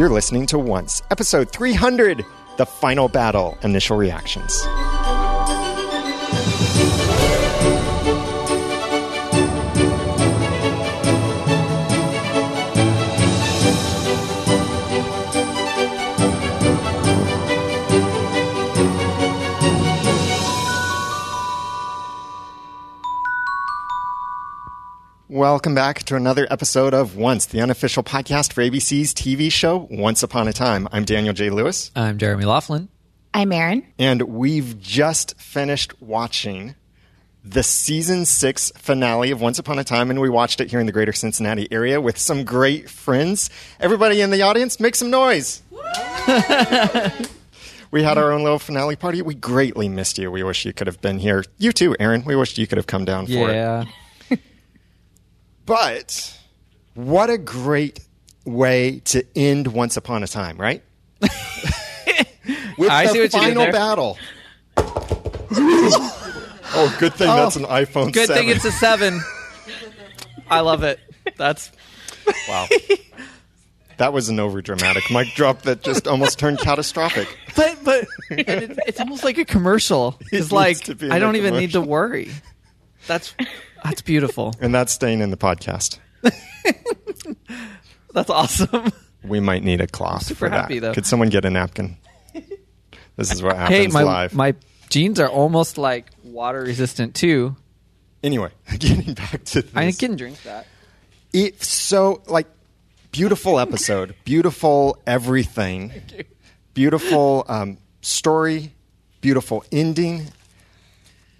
You're listening to Once, episode 300, The Final Battle Initial Reactions. Welcome back to another episode of Once, the unofficial podcast for ABC's TV show Once Upon a Time. I'm Daniel J. Lewis, I'm Jeremy Laughlin. I'm Aaron. and we've just finished watching the season six finale of Once Upon a Time, and we watched it here in the greater Cincinnati area with some great friends. Everybody in the audience, make some noise. we had our own little finale party. We greatly missed you. We wish you could have been here. You too, Aaron. We wish you could have come down for it. Yeah. But what a great way to end Once Upon a Time, right? With I the see what you did final there. battle. oh, good thing that's an iPhone Good 7. thing it's a seven. I love it. That's wow. That was an overdramatic mic drop that just almost turned catastrophic. but but and it's, it's almost like a commercial. It It's like needs to be in I a don't even need to commercial. worry. That's that's beautiful. And that's staying in the podcast. That's awesome. We might need a cloth Super for that. though. Could someone get a napkin? This is what happens Hey, my live. my jeans are almost like water resistant too. anyway, getting back to this. I can drink that. it's so like beautiful episode beautiful everything beautiful um, story beautiful ending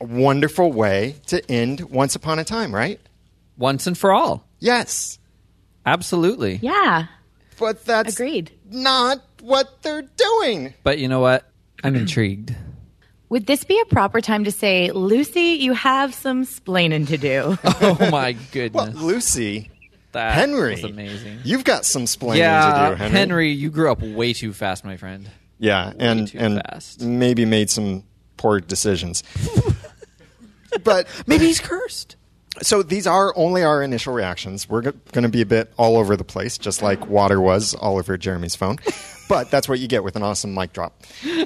wonderful way to end once upon a time right Once and for all. yes Absolutely. Yeah, but that's agreed. not what they're doing But you know what? I'm intrigued. Would this be a proper time to say, Lucy, you have some splaining to do? Oh my well goodness. lucy that henry was amazing. you've got some splaining yeah, to do henry, Henry, you grew up way too fast, my friend. yeah and too and fast. maybe made some poor decisions but Maybe he's cursed. So these are only our initial reactions. We're g- going to be a bit all over the place, just like water was all over Jeremy's phone. But that's what you get with an awesome mic drop.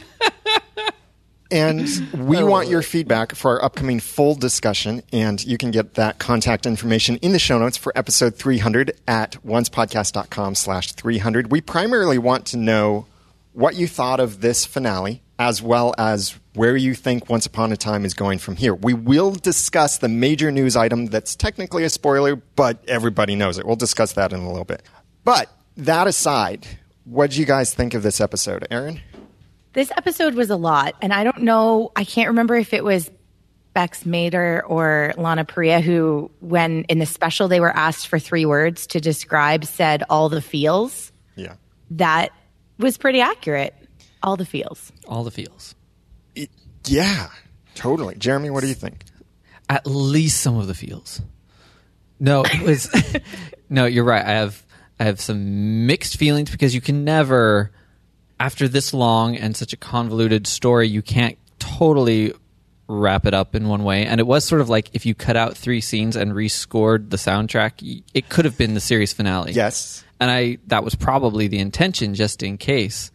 And we want your feedback for our upcoming full discussion, and you can get that contact information in the show notes for episode 300 at oncepodcast.com slash 300. We primarily want to know what you thought of this finale, as well as where you think Once Upon a Time is going from here. We will discuss the major news item that's technically a spoiler, but everybody knows it. We'll discuss that in a little bit. But that aside, what do you guys think of this episode, Aaron? this episode was a lot, and I don't know, I can't remember if it was Bex Mader or Lana Parrilla who, when in the special they were asked for three words to describe, said all the feels. Yeah. That was pretty accurate. All the feels. All the feels. Yeah, totally. Jeremy, what do you think? At least some of the feels. No, it was No, you're right. I have I have some mixed feelings because you can never after this long and such a convoluted story, you can't totally wrap it up in one way. And it was sort of like if you cut out three scenes and rescored the soundtrack, it could have been the series finale. Yes. and I that was probably the intention just in case.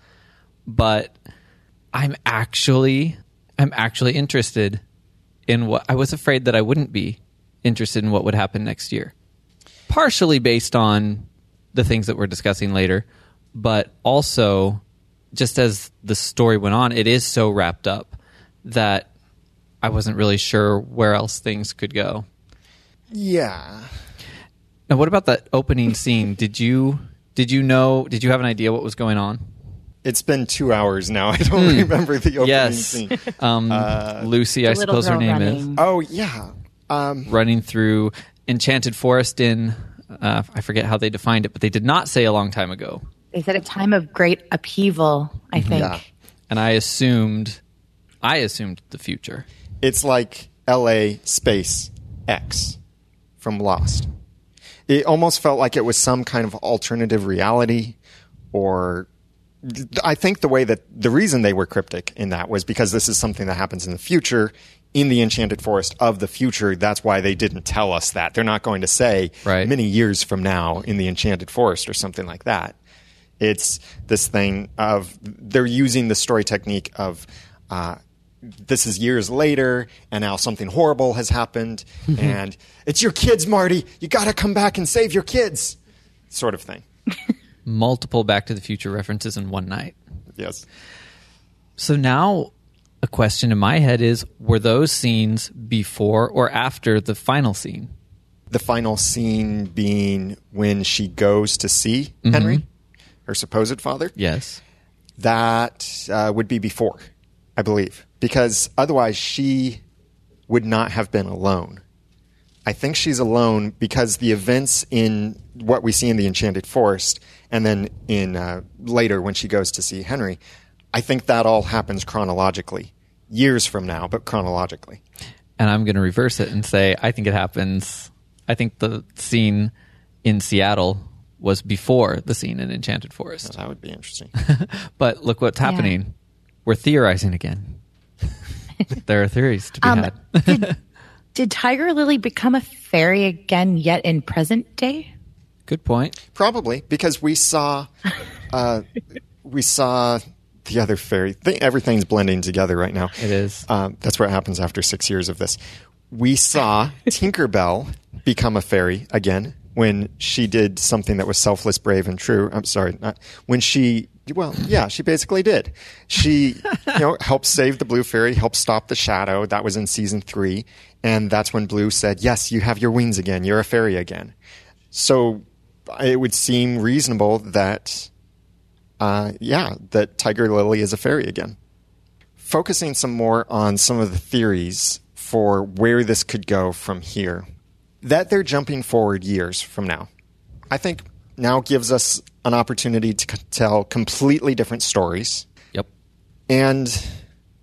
But I'm actually I'm actually interested in what I was afraid that I wouldn't be interested in what would happen next year. Partially based on the things that we're discussing later, but also just as the story went on, it is so wrapped up that I wasn't really sure where else things could go. Yeah. Now, what about that opening scene? Did you did you know? Did you have an idea what was going on? It's been two hours now. I don't remember the opening yes, scene. um, Lucy, I suppose her girl name is. Oh, yeah. Um, running through Enchanted Forest in. Uh, I forget how they defined it, but they did not say a long time ago. They said a time of great upheaval, I think. Yeah. And I assumed, I assumed the future. it's like LA Space X from Lost. It almost felt like it was some kind of alternative reality or I think the way that the reason they were cryptic in that was because this is something that happens in the future in the enchanted forest of the future. That's why they didn't tell us that. They're not going to say Right. many years from now in the enchanted forest or something like that. It's this thing of they're using the story technique of uh, this is years later, and now something horrible has happened, and it's your kids, Marty. You got to come back and save your kids, sort of thing. Multiple Back to the Future references in one night. Yes. So now a question in my head is were those scenes before or after the final scene? The final scene being when she goes to see Henry, her supposed father. Yes. That uh, would be before, I believe, because otherwise she would not have been alone. I think she's alone because the events in what we see in the Enchanted Forest, and then in uh, later when she goes to see Henry, I think that all happens chronologically, years from now, but chronologically. And I'm going to reverse it and say I think it happens. I think the scene in Seattle was before the scene in Enchanted Forest. That would be interesting. But look what's happening. We're theorizing again. there are theories to be Um, had. did, did Tiger Lily become a fairy again yet in present day? Good point. Probably because we saw, uh, we saw the other fairy. Thing, everything's blending together right now. It is. Um, that's what happens after six years of this. We saw Tinkerbell become a fairy again when she did something that was selfless, brave, and true. I'm sorry, not when she. Well, yeah, she basically did. She, you know, helped save the blue fairy, helped stop the shadow. That was in season three, and that's when Blue said, "Yes, you have your wings again. You're a fairy again." So it would seem reasonable that, uh, yeah, that Tiger Lily is a fairy again focusing some more on some of the theories for where this could go from here. That they're jumping forward years from now, I think now gives us an opportunity to c- tell completely different stories. Yep. And,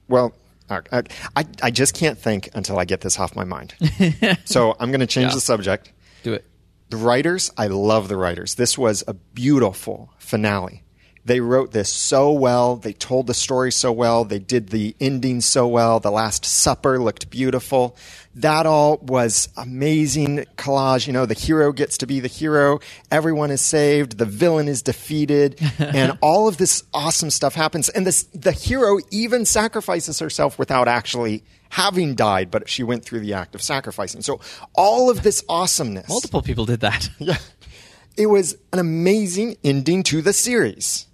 well, I, uh, I, I just can't think until I get this off my mind. so I'm going to change Yeah. the subject. Do it. The writers, I love the writers. This was a beautiful finale. They wrote this so well. They told the story so well. They did the ending so well. The Last Supper looked beautiful. That all was amazing collage. You know, the hero gets to be the hero. Everyone is saved. The villain is defeated. and all of this awesome stuff happens. And this, the hero even sacrifices herself without actually having died, but she went through the act of sacrificing. So all of this awesomeness. Multiple people did that. Yeah. It was an amazing ending to the series.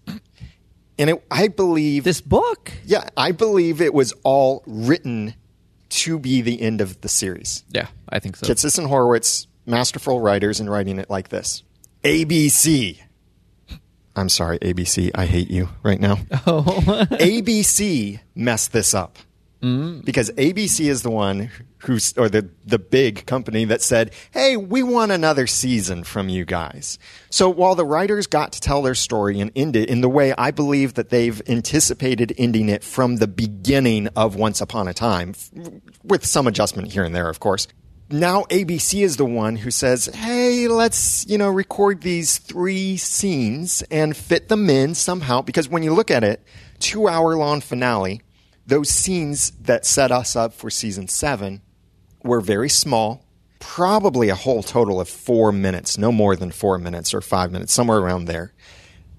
And it, I believe This book. yeah, I believe it was all written to be the end of the series. Yeah, I think so. Kitsis and Horowitz, masterful writers in writing it like this. ABC. I'm sorry, ABC. I hate you right now. Oh. ABC messed this up. Mm-hmm. Because ABC is the one who's, or the, the big company that said, hey, we want another season from you guys. So while the writers got to tell their story and end it in the way I believe that they've anticipated ending it from the beginning of Once Upon a Time, with some adjustment here and there, of course. Now ABC is the one who says, hey, let's, you know, record these three scenes and fit them in somehow. Because when you look at it, two hour long finale, those scenes that set us up for season seven were very small, probably a whole total of four minutes, no more than four minutes or five minutes, somewhere around there.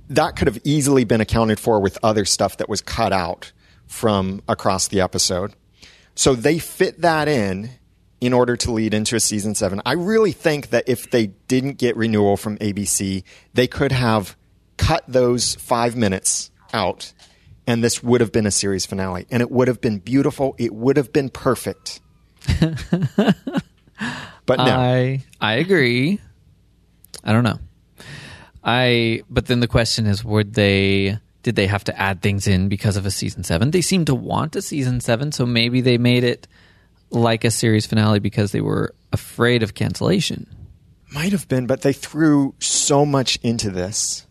That could have easily been accounted for with other stuff that was cut out from across the episode. So they fit that in in order to lead into a season seven. I really think that if they didn't get renewal from ABC, they could have cut those five minutes out and this would have been a series finale and it would have been beautiful. It would have been perfect. but no. I I agree. I don't know. I but then the question is would they did they have to add things in because of a season 7? They seem to want a season 7, so maybe they made it like a series finale because they were afraid of cancellation. Might have been, but they threw so much into this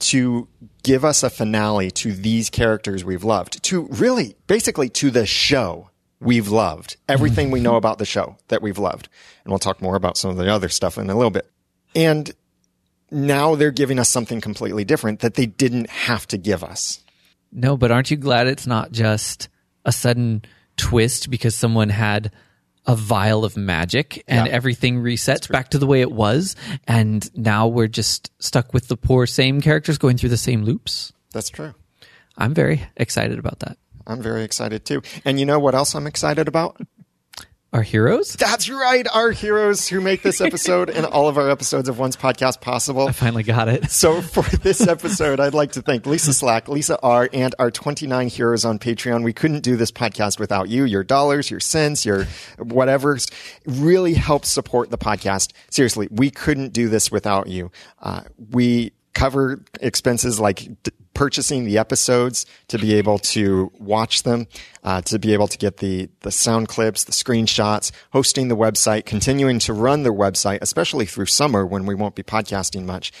to give us a finale to these characters we've loved, to really, basically, to the show we've loved, everything we know about the show that we've loved. And we'll talk more about some of the other stuff in a little bit. And now they're giving us something completely different that they didn't have to give us. No, but aren't you glad it's not just a sudden twist because someone had a vial of magic and Yeah. everything resets back to the way it was. And now we're just stuck with the poor same characters going through the same loops. That's true. I'm very excited about that. I'm very excited too. And you know what else I'm excited about? Our heroes? That's right. Our heroes who make this episode and all of our episodes of Once Podcast possible. I finally got it. So for this episode, I'd like to thank Lisa Slack, Lisa R, and our 29 heroes on Patreon. We couldn't do this podcast without you. Your dollars, your cents, your whatever really helps support the podcast. Seriously, we couldn't do this without you. Uh, we cover expenses like d- purchasing the episodes to be able to watch them, uh, to be able to get the the sound clips, the screenshots, hosting the website, continuing to run the website, especially through summer when we won't be podcasting much.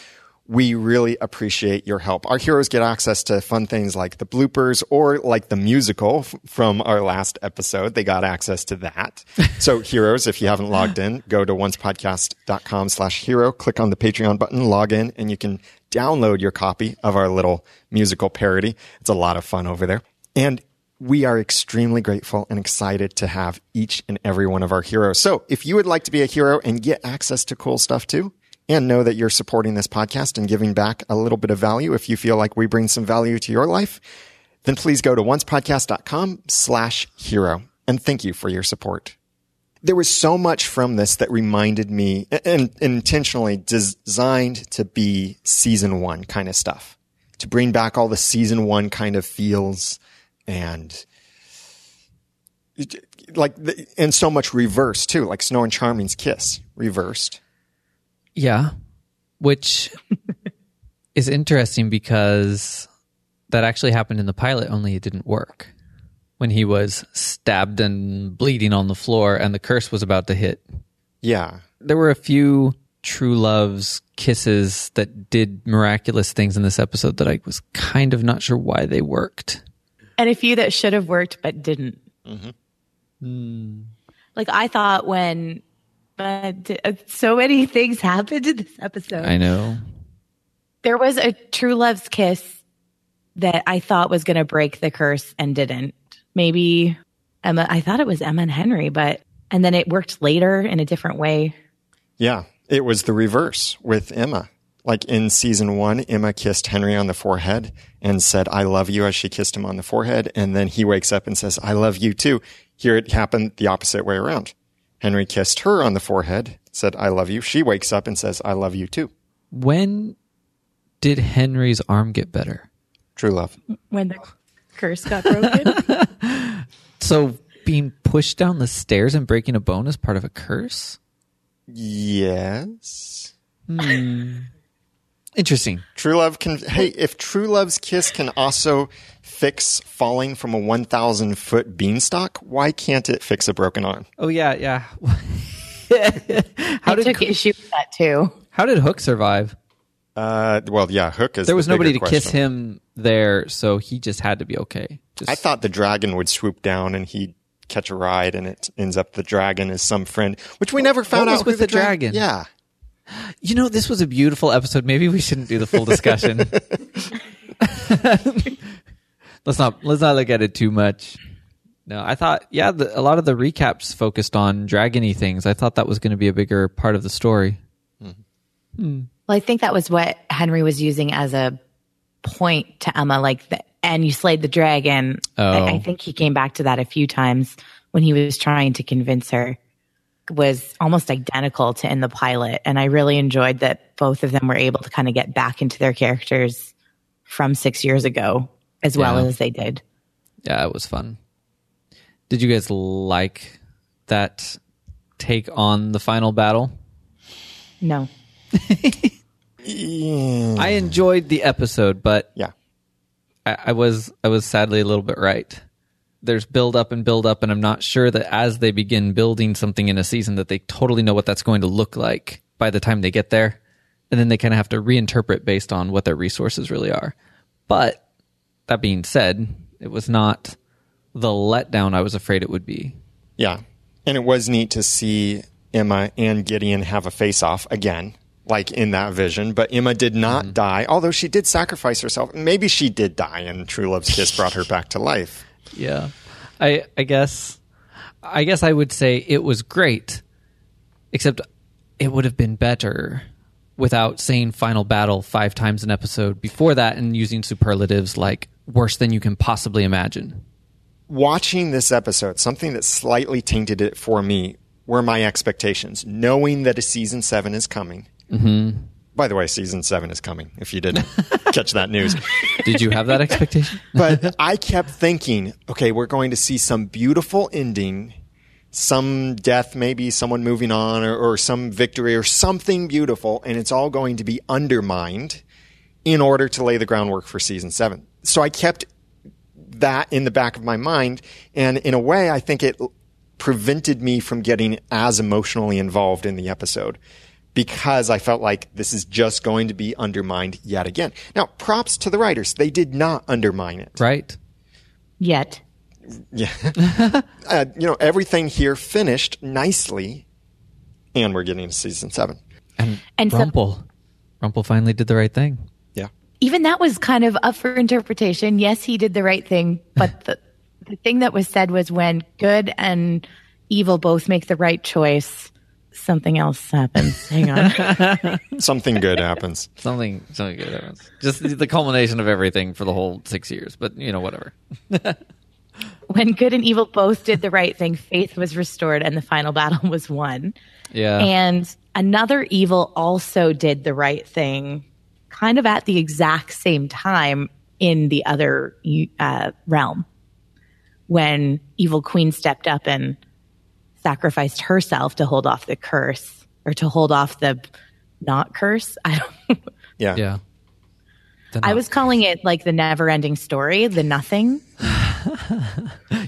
We really appreciate your help. Our heroes get access to fun things like the bloopers or like the musical f- from our last episode. They got access to that. so heroes, if you haven't logged in, go to oncepodcast.com slash hero, click on the Patreon button, log in, and you can download your copy of our little musical parody. It's a lot of fun over there. And we are extremely grateful and excited to have each and every one of our heroes. So if you would like to be a hero and get access to cool stuff too, and know that you're supporting this podcast and giving back a little bit of value if you feel like we bring some value to your life, then please go to oncepodcast.com slash hero. And thank you for your support. There was so much from this that reminded me and, intentionally designed to be season one kind of stuff, to bring back all the season one kind of feels and like, and so much reverse too, like Snow and Charming's kiss reversed. Yeah. Which is interesting because that actually happened in the pilot, only it didn't work. When he was stabbed and bleeding on the floor and the curse was about to hit. Yeah. There were a few true loves kisses that did miraculous things in this episode that I was kind of not sure why they worked. and a few that should have worked but didn't. Mm-hmm. Hmm. Like I thought when, but uh, so many things happened in this episode. I know. there was a true love's kiss that I thought was going to break the curse and didn't. Maybe Emma. I thought it was Emma and Henry, but and then it worked later in a different way. Yeah. It was the reverse with Emma. Like in season one, Emma kissed Henry on the forehead and said, I love you as she kissed him on the forehead. And then he wakes up and says, I love you too. Here it happened the opposite way around. Henry kissed her on the forehead, said, I love you. She wakes up and says, I love you too. When did Henry's arm get better? True love. When the curse got broken, So being pushed down the stairs and breaking a bone is part of a curse? Yes. Hmm. Interesting. True love can, hey, if true love's kiss can also fix falling from a 1,000 foot beanstalk, why can't it fix a broken arm? Oh yeah, yeah. I did took Cl- issue with that too. How did Hook survive? Uh, well, yeah, Hook is. There the was nobody to bigger kiss him there, so he just had to be okay. Just, I thought the dragon would swoop down and he'd catch a ride, and it ends up the dragon is some friend, which we never found What was out with who the dra- dragon? Yeah, you know, this was a beautiful episode. Maybe we shouldn't do the full discussion. let's not let's not look at it too much. No, I thought yeah, the, a lot of the recaps focused on dragony things. I thought that was going to be a bigger part of the story. Mm-hmm. Hmm. Well, I think that was what Henry was using as a point to Emma, like, the, and you slayed the dragon. Oh. I, I oh. think he came back to that a few times when he was trying to convince her. Was almost identical to in the pilot, and I really enjoyed that both of them were able to kind of get back into their characters from six years ago as well Yeah. as they did. Yeah, it was fun. Did you guys like that take on the final battle? No, I enjoyed the episode, but yeah. I, I was I was sadly a little bit right. There's build up and build up, and I'm not sure that as they begin building something in a season that they totally know what that's going to look like by the time they get there, and then they kind of have to reinterpret based on what their resources really are. But that being said, it was not the letdown I was afraid it would be. Yeah. And it was neat to see Emma and Gideon have a face off again, like in that vision. But Emma did not mm-hmm. die, although she did sacrifice herself. Maybe she did die, and True Love's Kiss brought her back to life. Yeah. I I guess I guess I would say it was great, except it would have been better without saying final battle five times an episode before that and using superlatives like worse than you can possibly imagine. Watching this episode, something that slightly tainted it for me were my expectations, knowing that a season seven is coming. Mm-hmm. By the way, season seven is coming, if you didn't catch that news. Did you have that expectation? But I kept thinking, okay, we're going to see some beautiful ending, some death, maybe someone moving on, or, or some victory, or something beautiful, and it's all going to be undermined in order to lay the groundwork for season seven. So I kept that in the back of my mind, and in a way, I think it prevented me from getting as emotionally involved in the episode because I felt like this is just going to be undermined yet again. Now, props to the writers. They did not undermine it. right? Yet. Yeah. uh, you know, everything here finished nicely, and we're getting to season seven. And, And so- Rumple. Rumple finally did the right thing. Yeah. Even that was kind of up for interpretation. Yes, he did the right thing, but the, the thing that was said was when good and evil both make the right choice, something else happens. Hang on. Something good happens. Something, something good happens. Just the culmination of everything for the whole six years. But you know, whatever. when good and evil both did the right thing, faith was restored and the final battle was won. Yeah. And another evil also did the right thing kind of at the exact same time in the other uh, realm when evil queen stepped up and sacrificed herself to hold off the curse or to hold off the not curse. I don't Yeah. yeah. I was calling it like the never ending story, the nothing.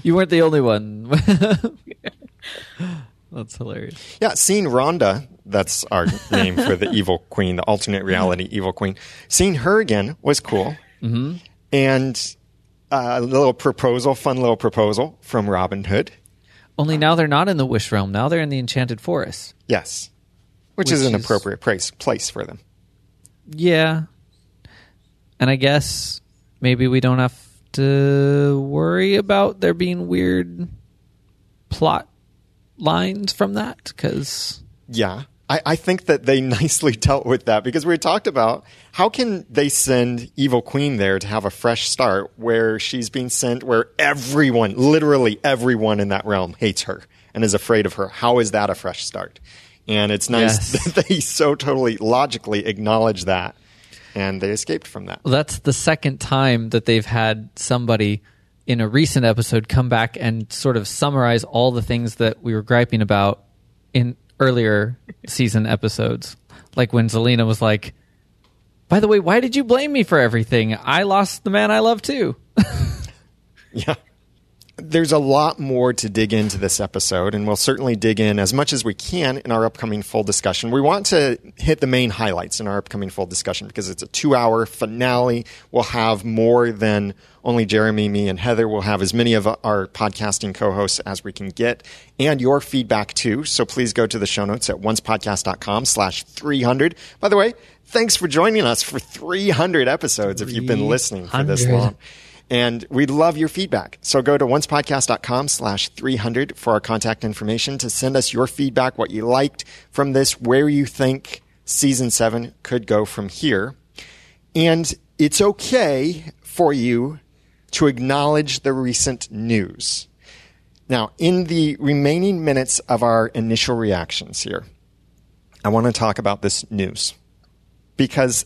You weren't the only one. That's hilarious. Yeah, seeing Rhonda, that's our name for the evil queen, the alternate reality evil queen. Seeing her again was cool. Mm-hmm. And uh, a little proposal, fun little proposal from Robin Hood. Only now they're not in the wish realm. Now they're in the enchanted forest. Yes. Which, Which is an is- appropriate place, place for them. Yeah. And I guess maybe we don't have to worry about there being weird plot lines from that because Yeah. I, I think that they nicely dealt with that because we talked about how can they send Evil Queen there to have a fresh start where she's being sent where everyone, literally everyone in that realm hates her and is afraid of her. How is that a fresh start? And it's nice Yes. that they so totally logically acknowledge that and they escaped from that. Well, that's the second time that they've had somebody in a recent episode come back and sort of summarize all the things that we were griping about in earlier season episodes. Like when Zelena was like, by the way, why did you blame me for everything? I lost the man I love too. Yeah. There's a lot more to dig into this episode, and we'll certainly dig in as much as we can in our upcoming full discussion. We want to hit the main highlights in our upcoming full discussion because it's a two hour finale. We'll have more than only Jeremy, me, and Heather. We'll have as many of our podcasting co hosts as we can get, and your feedback too. So please go to the show notes at oncepodcast.com slash 300. By the way, thanks for joining us for 300 episodes if you've been listening for this long. And we'd love your feedback. So go to oncepodcast.com slash 300 for our contact information to send us your feedback, what you liked from this, where you think season seven could go from here. And it's okay for you to acknowledge the recent news. Now, in the remaining minutes of our initial reactions here, I want to talk about this news because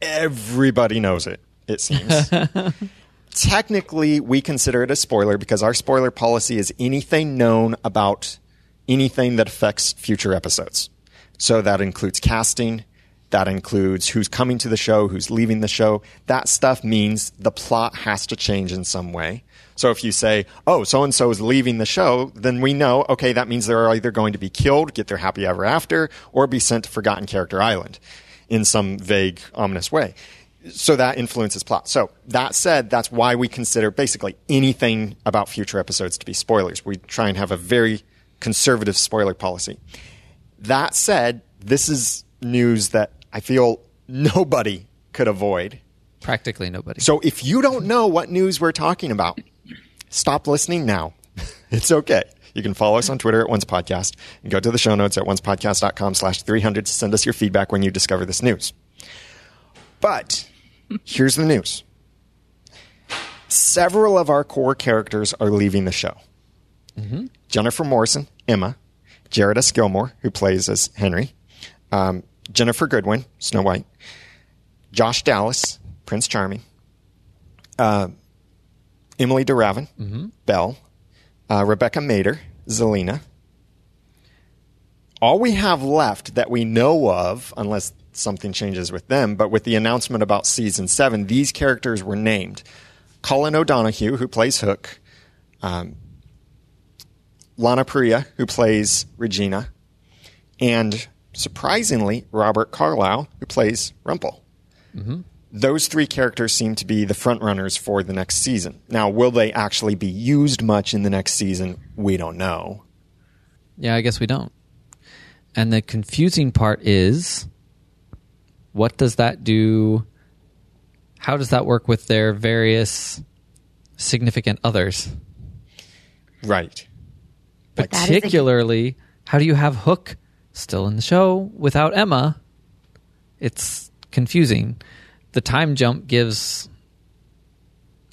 everybody knows it, it seems. Technically, we consider it a spoiler because our spoiler policy is anything known about anything that affects future episodes. So that includes casting, that includes who's coming to the show, who's leaving the show. That stuff means the plot has to change in some way. So if you say, oh, so and so is leaving the show, then we know, okay, that means they're either going to be killed, get their happy ever after, or be sent to Forgotten Character Island in some vague, ominous way. So that influences plot. So that said, that's why we consider basically anything about future episodes to be spoilers. We try and have a very conservative spoiler policy. That said, this is news that I feel nobody could avoid. Practically nobody. So if you don't know what news we're talking about, stop listening now. It's okay. You can follow us on Twitter at Once Podcast and go to the show notes at oncepodcast.com slash 300 to send us your feedback when you discover this news. But here's the news. Several of our core characters are leaving the show. Jennifer Morrison, Emma, Jared S. Gilmore, who plays as Henry, um, Ginnifer Goodwin, Snow White, Josh Dallas, Prince Charming, uh, Emilie de Ravin, Belle, uh, Rebecca Mader, Zelena. All we have left that we know of, unless something changes with them, but with the announcement about season seven, these characters were named. Colin O'Donoghue, who plays Hook, um, Lana Parrilla, who plays Regina, and surprisingly, Robert Carlyle, who plays Rumple. Mm-hmm. Those three characters seem to be the front runners for the next season. Now, will they actually be used much in the next season? We don't know. Yeah, I guess we don't. And the confusing part is what does that do? How does that work with their various significant others? Right. That is a- Particularly, how do you have Hook still in the show without Emma? It's confusing. The time jump gives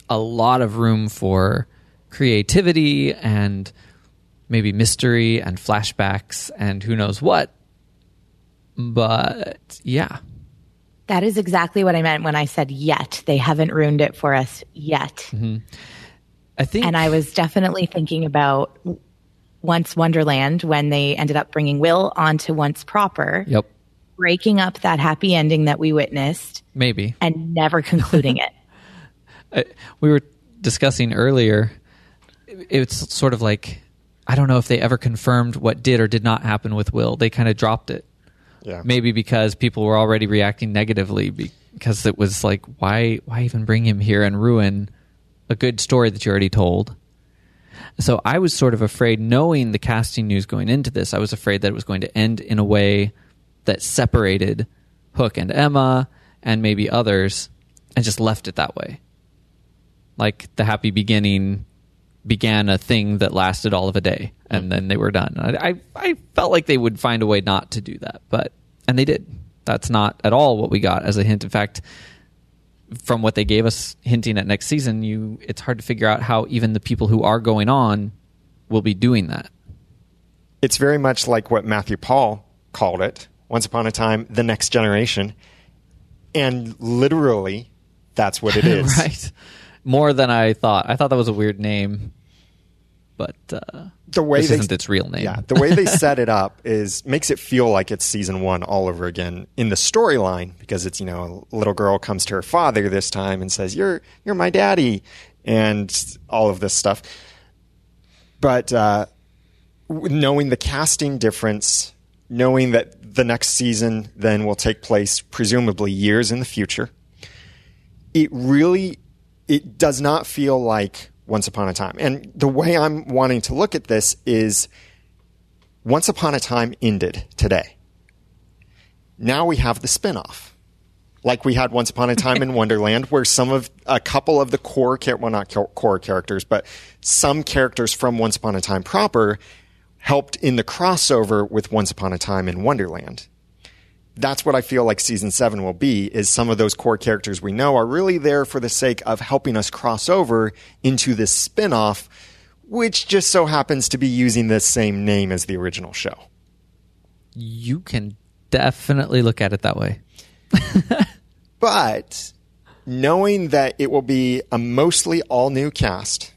a lot of room for creativity and maybe mystery and flashbacks and who knows what. But yeah, That is exactly what I meant when I said yet. They haven't ruined it for us yet. Mm-hmm. I think And I was definitely thinking about Once Wonderland when they ended up bringing Will onto Once Proper, Yep, breaking up that happy ending that we witnessed maybe. and never concluding it. I, we were discussing earlier. It's sort of like I don't know if they ever confirmed what did or did not happen with Will. They kind of dropped it. Yeah. Maybe because people were already reacting negatively because it was like why why even bring him here and ruin a good story that you already told. So I was sort of afraid knowing the casting news going into this, I was afraid that it was going to end in a way that separated Hook and Emma and maybe others and just left it that way. Like the happy beginning began a thing that lasted all of a day and then they were done. I, I i felt like they would find a way not to do that but and they did. That's not at all what we got as a hint. In fact from what they gave us hinting at next season you it's hard to figure out how even the people who are going on will be doing that It's very much like what Matthew Paul called it once upon a time, the next generation. And literally, that's what it is. right more than i thought i thought that was a weird name but uh, The way this they, isn't its real name Yeah, the way they set it up is makes it feel like it's season one all over again in the storyline because it's you know a little girl comes to her father this time and says you're you're my daddy and all of this stuff. But uh, knowing the casting difference, knowing that the next season then will take place presumably years in the future, it really it does not feel like once upon a time. And the way i'm wanting to look at this is once upon a time ended today. Now we have the spin-off. Like we had once upon a time in wonderland where some of a couple of the core well not core characters but some characters from once upon a time proper helped in the crossover with once upon a time in wonderland that's what I feel like season seven will be is some of those core characters we know are really there for the sake of helping us cross over into this spin-off, which just so happens to be using the same name as the original show. you can definitely look at it that way But knowing that it will be a mostly all new cast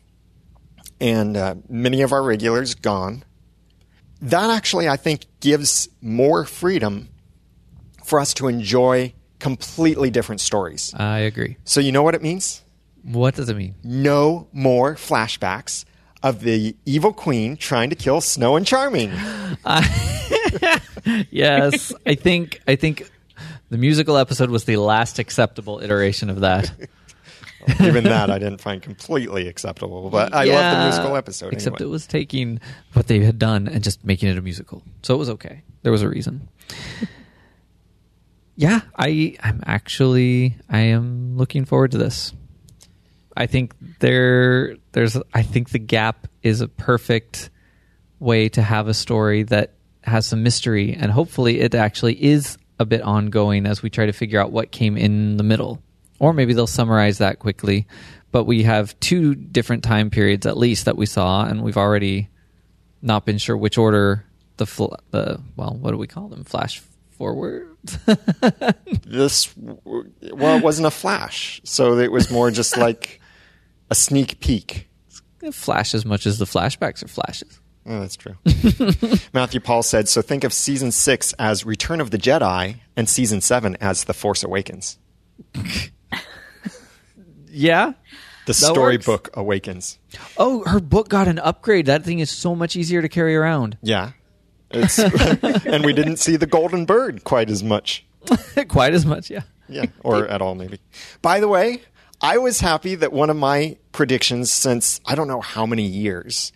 and uh, many of our regulars gone, that actually I think gives more freedom for us to enjoy completely different stories. i agree So you know what it means? what does it mean no more flashbacks of the evil queen trying to kill Snow and Charming. yes, I think I think the musical episode was the last acceptable iteration of that. Even that I didn't find completely acceptable, but I love the musical episode. Except anyway. it was taking what they had done and just making it a musical, so it was okay. There was a reason. Yeah, I I'm actually I am looking forward to this. I think there there's I think the gap is a perfect way to have a story that has some mystery, and hopefully it actually is a bit ongoing as we try to figure out what came in the middle. Or maybe they'll summarize that quickly. But we have two different time periods at least that we saw, and we've already not been sure which order the fl- the well, what do we call them? Flash forward. This, well, it wasn't a flash, so it was more just like a sneak peek. Flash as much as the flashbacks are flashes. Oh, that's true. Matthew Paul said, so think of season six as Return of the Jedi and season seven as The Force Awakens. Yeah. The storybook awakens. Oh, her book got an upgrade. That thing is so much easier to carry around. Yeah. And we didn't see the golden bird quite as much. Quite as much, yeah. Yeah, or at all, maybe. By the way, I was happy that one of my predictions since I don't know how many years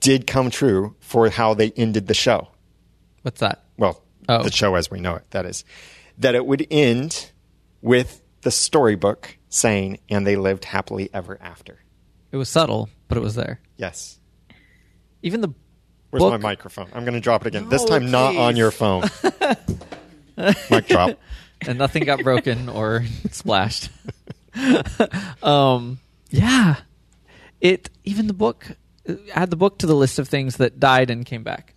did come true for how they ended the show. What's that? Well, Oh. the show as we know it, that is. That it would end with the storybook saying, and they lived happily ever after. It was subtle, but it was there. Yes. Even the Where's book. my microphone? I'm going to drop it again. this No, time, not on your phone. Mic drop. and nothing got broken or splashed. um, yeah, it even the book add the book to the list of things that died and came back.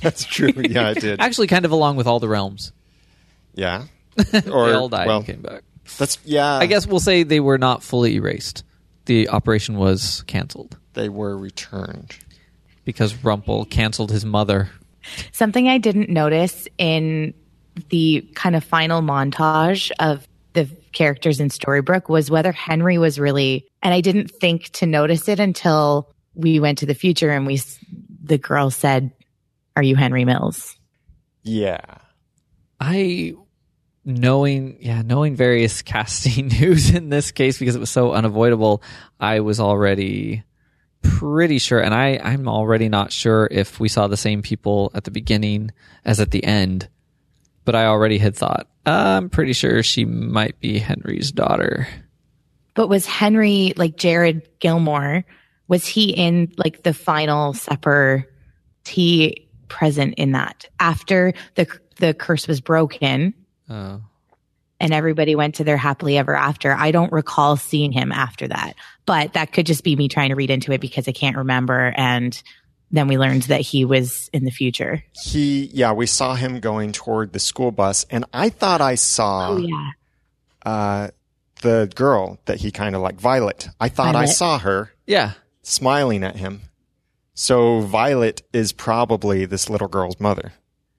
That's true. Yeah, it did. Actually, kind of along with all the realms, Yeah. they all died well, and came back. that's yeah. I guess we'll say they were not fully erased. The operation was canceled they were returned. Because Rumple canceled his mother. Something I didn't notice in the kind of final montage of the characters in Storybrooke was whether Henry was really, and I didn't think to notice it until we went to the future and we, the girl said, Are you Henry Mills? Yeah. I knowing yeah knowing various casting news in this case because it was so unavoidable i was already pretty sure and i i'm already not sure if we saw the same people at the beginning as at the end but i already had thought i'm pretty sure she might be henry's daughter. But was Henry, like Jared Gilmore, was he in like the final supper? He present in that after the the curse was broken? Oh and everybody went to their happily ever after? I don't recall seeing him after that, but that could just be me trying to read into it because I can't remember. And then we learned that he was in the future. He, yeah, we saw him going toward the school bus, and I thought I saw Oh yeah, uh, the girl that he kind of like, Violet. I thought I saw her yeah smiling at him. So Violet is probably this little girl's mother.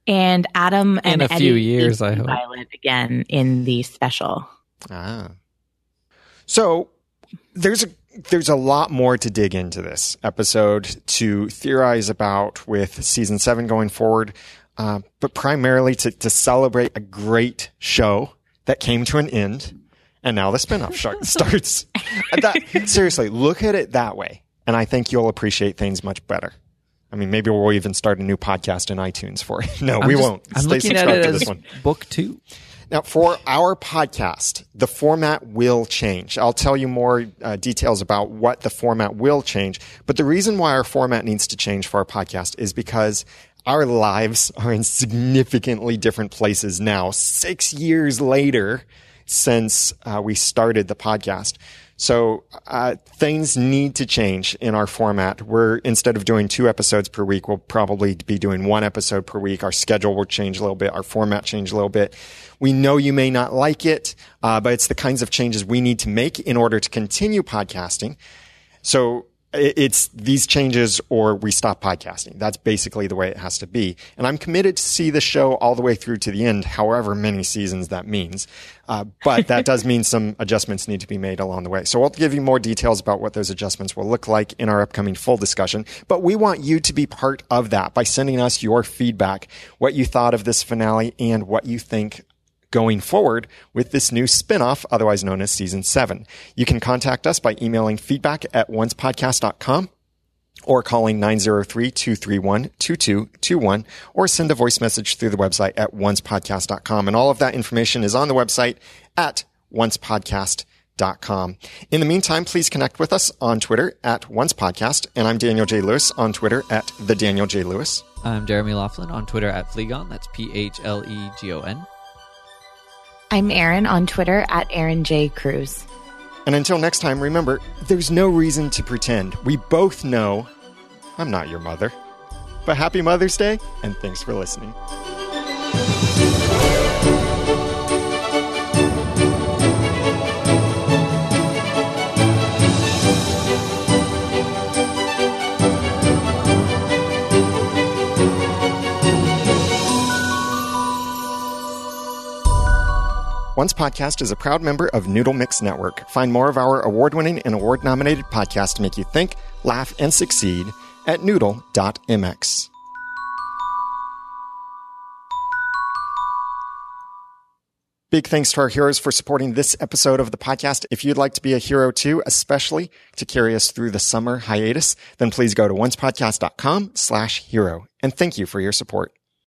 And Adam and a few Eddie years, see I hope. Violet again in the special. Ah. So there's a there's a lot more to dig into this episode to theorize about with season seven going forward, uh, but primarily to, to celebrate a great show that came to an end, and now the spinoff sh- starts. That, seriously, look at it that way, and I think you'll appreciate things much better. I mean, maybe we'll even start a new podcast in iTunes for it. No, I'm we just- won't. i'm Stay looking at it to as this one. book two Now, for our podcast, the format will change. I'll tell you more uh, details about what the format will change. But the reason why our format needs to change for our podcast is because our lives are in significantly different places now, six years later since uh, we started the podcast. So uh, things need to change in our format. We're instead of doing two episodes per week, we'll probably be doing one episode per week. Our schedule will change a little bit. Our format change a little bit. We know you may not like it, uh, but it's the kinds of changes we need to make in order to continue podcasting. So it's these changes or we stop podcasting. That's basically the way it has to be. And I'm committed to see the show all the way through to the end, however many seasons that means. Uh, but that does mean some adjustments need to be made along the way. So we'll give you more details about what those adjustments will look like in our upcoming full discussion. But we want you to be part of that by sending us your feedback, what you thought of this finale and what you think going forward with this new spin-off, otherwise known as season seven. You can contact us by emailing feedback at oncepodcast.com or calling 903-231-2221 or send a voice message through the website at oncepodcast.com. And all of that information is on the website at oncepodcast.com. Com. In the meantime, please connect with us on Twitter at Once Podcast, and I'm Daniel J. Lewis on Twitter at the Daniel J. Lewis. I'm Jeremy Laughlin on Twitter at Phlegon. That's P H L E G O N. I'm Aaron on Twitter at Aaron J. Cruz. And until next time, remember, there's no reason to pretend. We both know I'm not your mother. But happy Mother's Day, and thanks for listening. Once Podcast is a proud member of Noodle Mix Network. Find more of our award winning and award nominated podcasts to make you think, laugh, and succeed at noodle.mx. Big thanks to our heroes for supporting this episode of the podcast. If you'd like to be a hero too, especially to carry us through the summer hiatus, then please go to oncepodcast.com slash hero. And thank you for your support.